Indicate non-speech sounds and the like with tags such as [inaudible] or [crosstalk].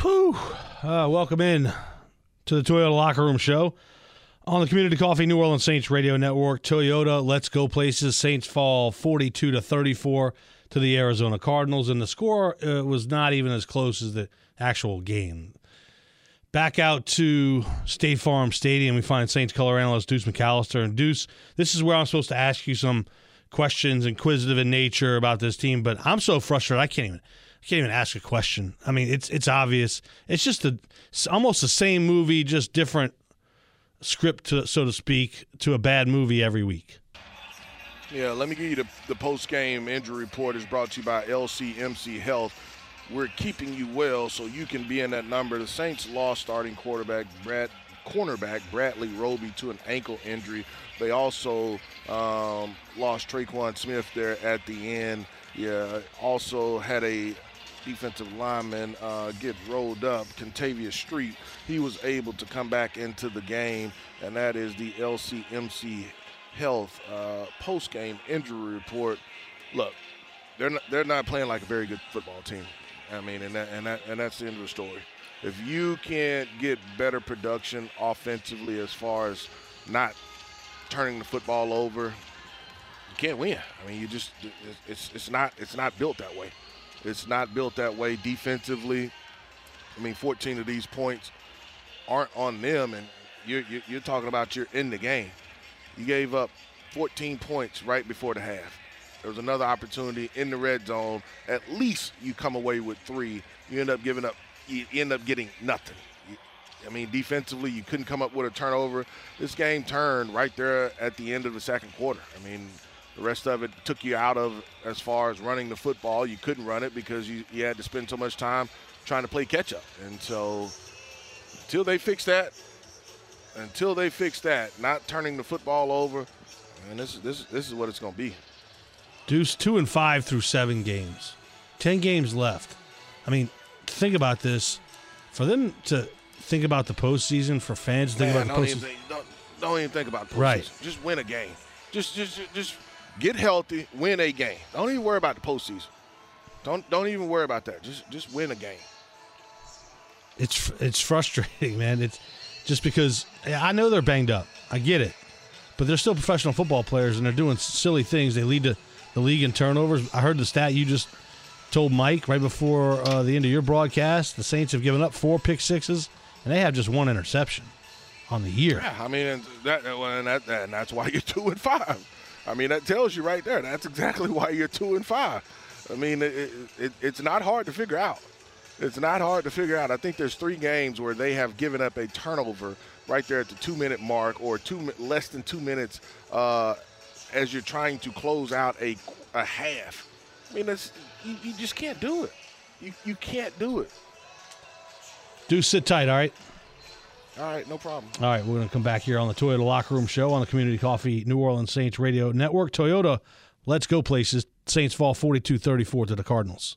Whew. Uh, welcome in to the Toyota Locker Room Show on the Community Coffee New Orleans Saints Radio Network. Toyota, let's go places. Saints fall 42 to 34 to the Arizona Cardinals, and the score uh, was not even as close as the actual game. Back out to State Farm Stadium, we find Saints color analyst Deuce McAllister. And Deuce, this is where I'm supposed to ask you some questions, inquisitive in nature about this team, but I'm so frustrated I can't even I can't even ask a question. I mean, it's it's obvious. It's just a it's almost the same movie, just different script, to, so to speak, to a bad movie every week. Yeah, let me give you the, the post game injury report is brought to you by LCMC Health. We're keeping you well so you can be in that number. The Saints lost starting quarterback Brad cornerback Bradley Roby to an ankle injury. They also um, lost Tre'Quan Smith there at the end. Yeah, also had a defensive lineman uh, get rolled up, Kentavius Street. He was able to come back into the game, and that is the LCMC Health uh, post-game injury report. Look, they're not, they're not playing like a very good football team. I mean, and that, and that, and that's the end of the story. If you can't get better production offensively, as far as not turning the football over, you can't win. I mean, you just it's it's not it's not built that way. It's not built that way defensively. I mean, 14 of these points aren't on them, and you're, you're, talking about you're in the game. You gave up 14 points right before the half. There was another opportunity in the red zone. At least you come away with three. You end up giving up. You end up getting nothing. I mean, defensively, you couldn't come up with a turnover. This game turned right there at the end of the second quarter. I mean, the rest of it took you out of as far as running the football. You couldn't run it because you, you had to spend so much time trying to play catch up. And so, until they fix that, until they fix that, not turning the football over, and this is this this is what it's going to be. Deuce two and five through seven games, ten games left. I mean, think about this. For them to think about the postseason, for fans to think Man, about the even postseason, think, don't, don't even think about postseason. Right. Just win a game. Just, just, just, just get healthy, win a game. Don't even worry about the postseason. Don't, don't even worry about that. Just, just win a game. it's it's frustrating, [laughs] man. It's just because I know they're banged up. I get it, but they're still professional football players, and they're doing silly things. They lead to the league in turnovers. I heard the stat you just told Mike right before uh, the end of your broadcast. The Saints have given up four pick sixes, and they have just one interception on the year. Yeah, I mean, and that, and that, and that's why you're two and five. I mean, that tells you right there. That's exactly [laughs] why you're two and five. I mean, it, it, it, it's not hard to figure out. It's not hard to figure out. I think there's three games where they have given up a turnover right there at the two minute mark or two less than two minutes uh, as you're trying to close out a, a half. I mean, that's, you, you just can't do it. You, you can't do it. Do sit tight, all right? All right, no problem. All right, we're going to come back here on the Toyota Locker Room Show on the Community Coffee New Orleans Saints Radio Network. Toyota, let's go places. Saints fall 42 34 to the Cardinals.